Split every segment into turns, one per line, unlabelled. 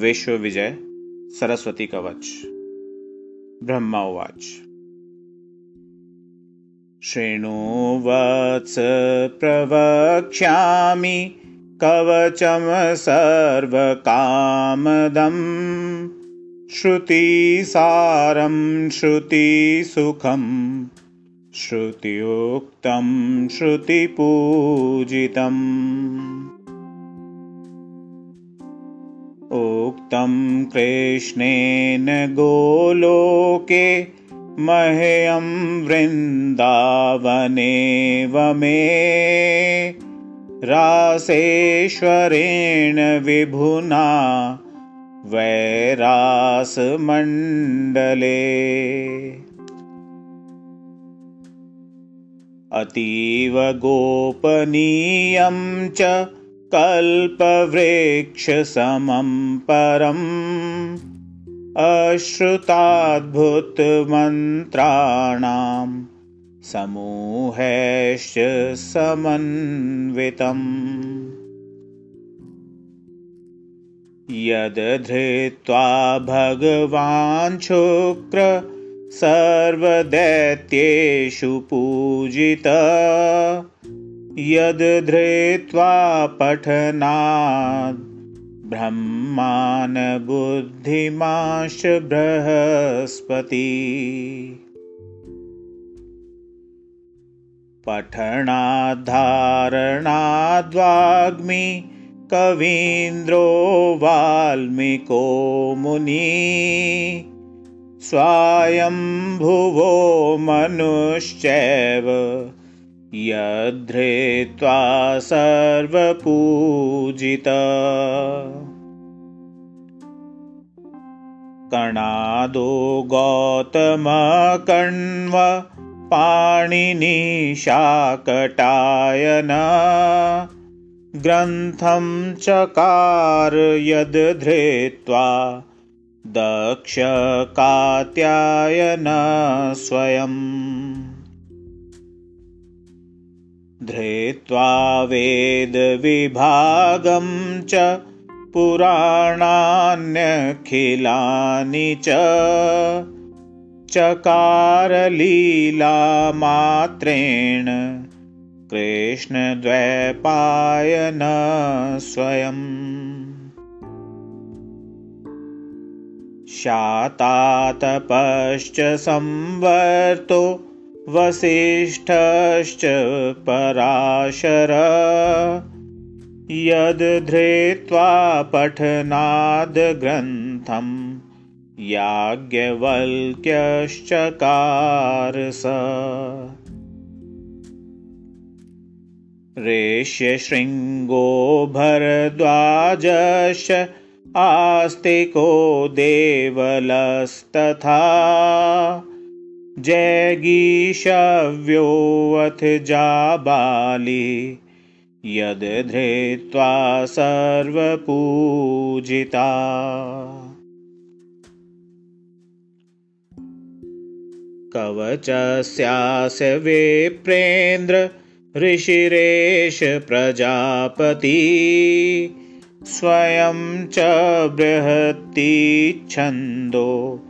विश्वविजय सरस्वती कवच ब्रह्मा उवाच। शृणुवत्स प्रवक्ष्यामि कवचं सर्वकामदम्। श्रुतिसारं श्रुतिसुखम् श्रुतियुक्तं श्रुतिपूजितम् उक्तं कृष्णेन गोलोके मह्यं वृन्दावनेव मे। रासेश्वरेण विभुना वैरासमण्डले। अतीव गोपनीयं च कल्पवृक्षसमं परम्। अश्रुताद्भुतमन्त्राणां समूहैश्च समन्वितम्। यदधृत्वा भगवान् शुक्र सर्वदैत्येषु पूजित यद्धृत्वा पठनात् ब्रह्मान् बृहस्पति। पठनाद्धारणाद्वाग्मि कवीन्द्रो वाल्मीको मुनि। स्वायम्भुवो मनुश्चैव यद्धृत्वा सर्वपूजित। कणादो गौतमकण्व पाणिनिशाकटायन ग्रन्थं चकार यद्धृत्वा दक्षकात्यायन स्वयम् धृत्वा वेदविभागं च पुराणान्यखिलानि च। चकारलीलामात्रेण कृष्णद्वैपायन स्वयम्। शातातपश्च संवर्तो वसिष्ठश्च पराशर। यद्धृत्वा पठनाद्ग्रन्थं याज्ञवल्क्यश्चकारस। रेष्यशृङ्गो भरद्वाजश्च आस्तिको देवलस्तथा जैगीषव्योऽथ जाबाली यद्धृत्वा सर्वपूजिता। कवचस्यास्य विप्रेन्द्र ऋषिरेश प्रजापति। स्वयं च बृहत्ति छन्दो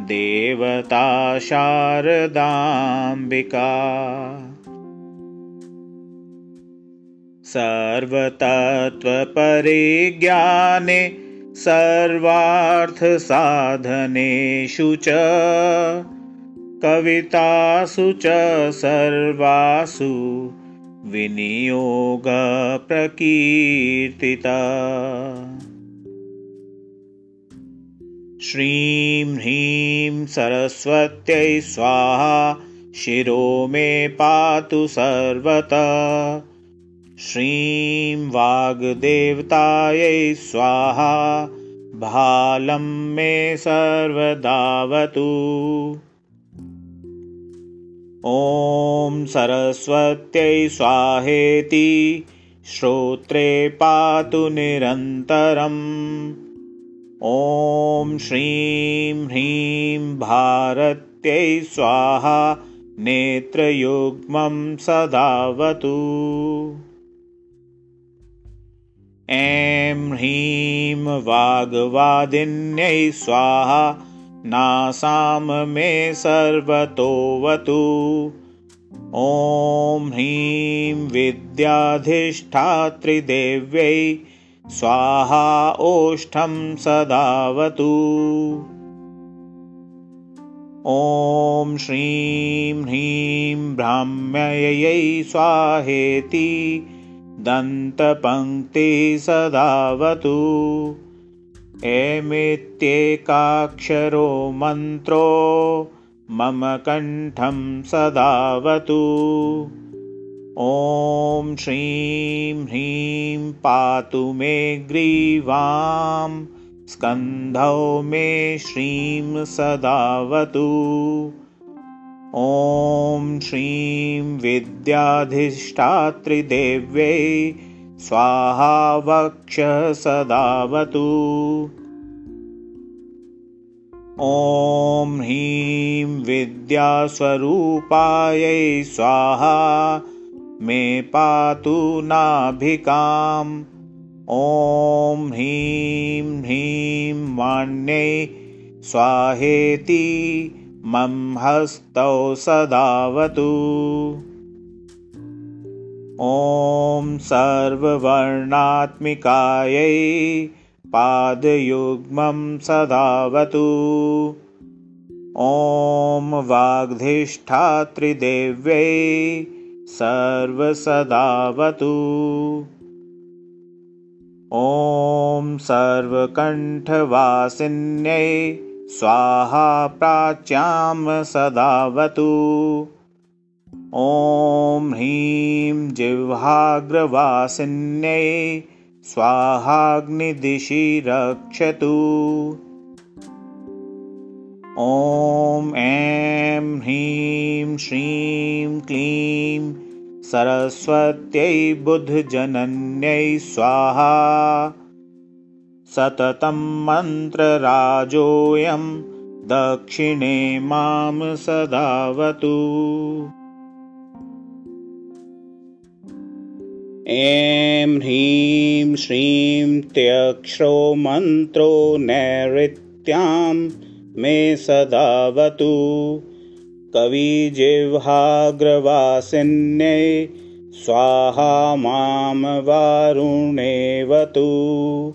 देवता शारदाम्बिका। सर्वतत्त्वपरिज्ञाने सर्वार्थसाधनेषु च कवितासु च सर्वासु विनियोगप्रकीर्तिता श्रीं ह्रीं सरस्वत्यै स्वाहा शिरो मे पातु सर्वता। श्रीं वाग्देवतायै स्वाहा भालं मे सर्वदावतु। ॐ सरस्वत्यै स्वाहेति श्रोत्रे पातु निरन्तरम् ॐ श्रीं ह्रीं भारत्यै स्वाहा नेत्रयुग्मं सदावतु। ऐं ह्रीं वाग्वादिन्यै स्वाहा नासां मे सर्वतोवतु। ॐ ह्रीं विद्याधिष्ठात्रिदेव्यै स्वाहा ओष्ठं सदावतु। ॐ श्रीं ह्रीं ब्राह्म्यै स्वाहेति दन्तपङ्क्ति सदावतु। एमित्येकाक्षरो मन्त्रो मम कण्ठं सदावतु ॐ श्रीं ह्रीं पातु मे ग्रीवां स्कन्धौ मे श्रीं सदावतु। ॐ श्रीं विद्याधिष्ठात्रिदेव्यै स्वाहा वक्ष सदावतु। ॐ ह्रीं विद्यास्वरूपायै स्वाहा मे पातु नाभिकाम्। ॐ ह्रीं ह्रीं मान्यै स्वाहेति मम हस्तौ सदावतु। ॐ सर्ववर्णात्मिकायै पादयुग्मं सदावतु। ॐ वाग्धिष्ठात्रिदेव्यै सर्वसदावतु। ॐ सर्वकण्ठवासिन्यै स्वाहा प्राच्यां सदावतु। ॐ ह्रीं जिह्वाग्रवासिन्यै स्वाहाग्निदिशि रक्षतु ॐ ऐं ह्रीं श्रीं क्लीं सरस्वत्यै बुधजनन्यै स्वाहा। सततं मन्त्रराजोऽयं दक्षिणे मां सदावतु। ऐं ह्रीं श्रीं त्यक्षरो मन्त्रो नैऋत्याम् मे सदावतु। कविजिह्वाग्रवासिन्यै स्वाहा मां वारुणेवतु।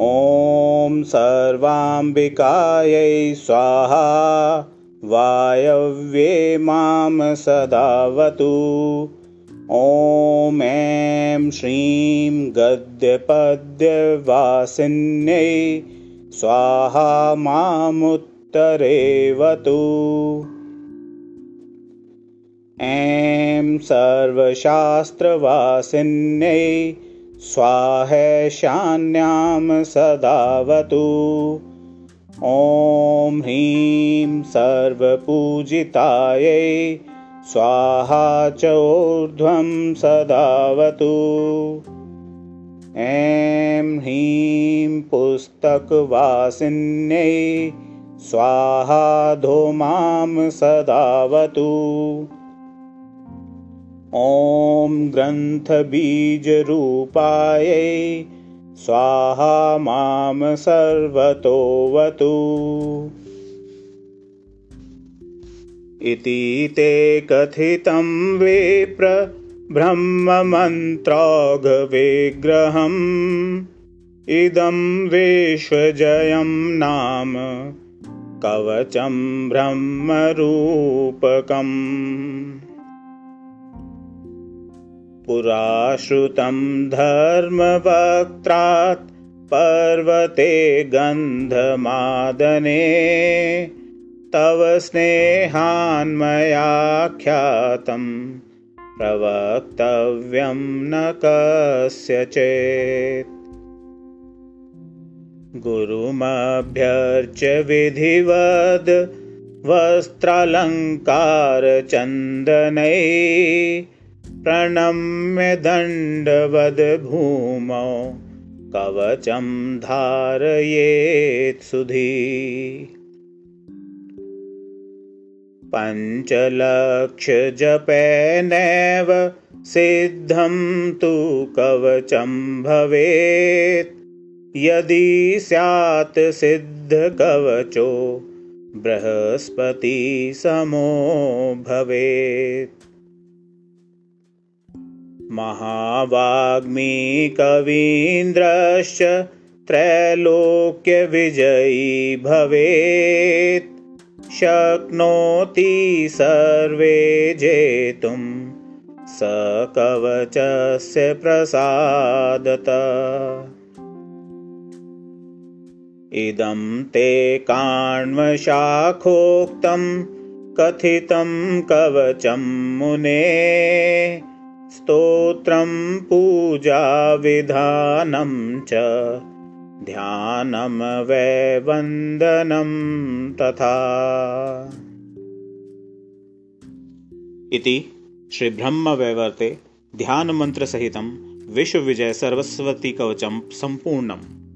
ॐ सर्वाम्बिकायै स्वाहा वायव्ये मां सदावतु। ॐ ऐं श्रीं गद्यपद्यवासिन्यै स्वाहा मामुत्तरेवतु ऐं सर्वशास्त्रवासिन्यै स्वाहेशान्यां सदावतु ॐ ह्रीं सर्वपूजितायै स्वाहा चोर्ध्वं सदावतु ऐं ह्रीं पुस्तकवासिन्यै स्वाहा धूमां सदावतु। ॐ ग्रन्थबीजरूपायै स्वाहा मां सर्वतोवतु इति ते कथितं विप्र ब्रह्ममन्त्राघविग्रहम् इदं विश्वजयं नाम कवचं ब्रह्मरूपकम्। पुराश्रुतं धर्मवक्त्रात् पर्वते गन्धमादने तव स्नेहान्मयाख्यातम् प्रवक्तव्यं न कस्यचेत्। गुरुमभ्यर्च्य विधिवद् वस्त्रालङ्कारचन्दनै प्रणम्य दण्डवद् भूमौ कवचं धारयेत्सुधी पञ्चलक्षजपेनैव सिद्धं तु कवचं भवेत्। यदि स्यात् सिद्धकवचो बृहस्पतिसमो भवेत्। कवीन्द्रश्च त्रैलोक्यविजयी भवेत् शक्नोति सर्वे जेतुं स कवचस्य प्रसादत। इदं ते काण्वशाखोक्तं कथितं कवचं मुने स्तोत्रं पूजाविधानं च ध्यानं वैवन्दनं तथा।
इति श्रीब्रह्मवैवर्ते ध्यानमन्त्रसहितं विश्वविजयसरस्वतीकवचं सम्पूर्णम्